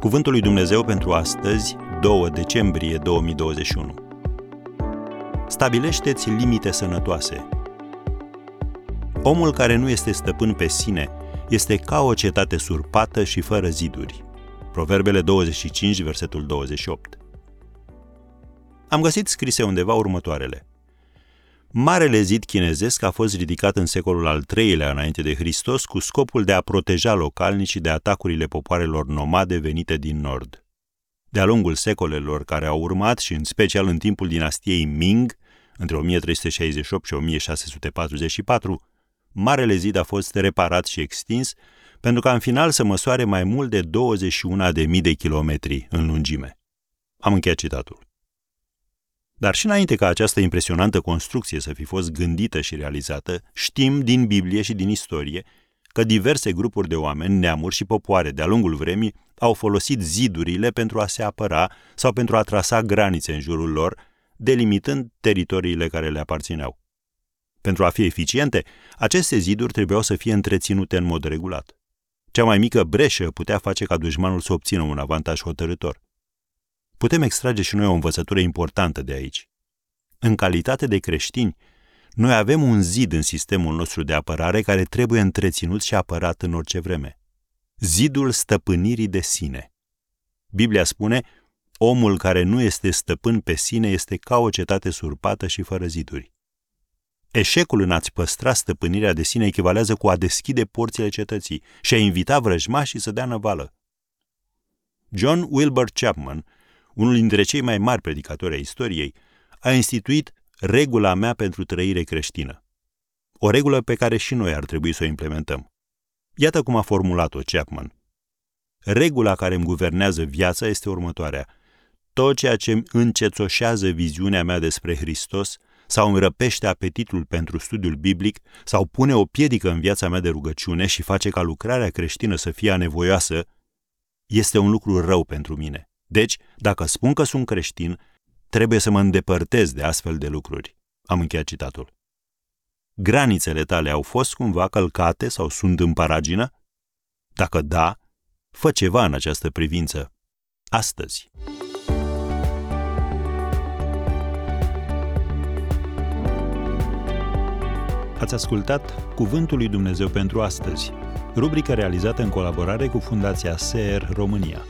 Cuvântul lui Dumnezeu pentru astăzi, 2 decembrie 2021. Stabilește-ți limite sănătoase. Omul care nu este stăpân pe sine este ca o cetate surpată și fără ziduri. Proverbele 25, versetul 28. Am găsit scrise undeva următoarele. Marele zid chinezesc a fost ridicat în secolul al III-lea înainte de Hristos cu scopul de a proteja localnicii de atacurile popoarelor nomade venite din nord. De-a lungul secolelor care au urmat și în special în timpul dinastiei Ming, între 1368 și 1644, Marele zid a fost reparat și extins pentru ca în final să măsoare mai mult de 21.000 de kilometri în lungime. Am încheiat citatul. Dar și înainte ca această impresionantă construcție să fi fost gândită și realizată, știm din Biblie și din istorie că diverse grupuri de oameni, neamuri și popoare de-a lungul vremii au folosit zidurile pentru a se apăra sau pentru a trasa granițe în jurul lor, delimitând teritoriile care le aparțineau. Pentru a fi eficiente, aceste ziduri trebuiau să fie întreținute în mod regulat. Cea mai mică breșă putea face ca dușmanul să obțină un avantaj hotărător. Putem extrage și noi o învățătură importantă de aici. În calitate de creștini, noi avem un zid în sistemul nostru de apărare care trebuie întreținut și apărat în orice vreme. Zidul stăpânirii de sine. Biblia spune, omul care nu este stăpân pe sine este ca o cetate surpată și fără ziduri. Eșecul în a-ți păstra stăpânirea de sine echivalează cu a deschide porțile cetății și a invita vrăjmașii să dea năvală. John Wilbur Chapman unul dintre cei mai mari predicatori ai istoriei, a instituit regula mea pentru trăire creștină. O regulă pe care și noi ar trebui să o implementăm. Iată cum a formulat-o Chapman. Regula care îmi guvernează viața este următoarea. Tot ceea ce îmi încețoșează viziunea mea despre Hristos sau îmi răpește apetitul pentru studiul biblic sau pune o piedică în viața mea de rugăciune și face ca lucrarea creștină să fie anevoioasă, este un lucru rău pentru mine. Deci, dacă spun că sunt creștin, trebuie să mă îndepărtez de astfel de lucruri. Am încheiat citatul. Granițele tale au fost cumva călcate sau sunt în paragină? Dacă da, fă ceva în această privință. Astăzi. Ați ascultat Cuvântul lui Dumnezeu pentru astăzi, rubrica realizată în colaborare cu Fundația SER România.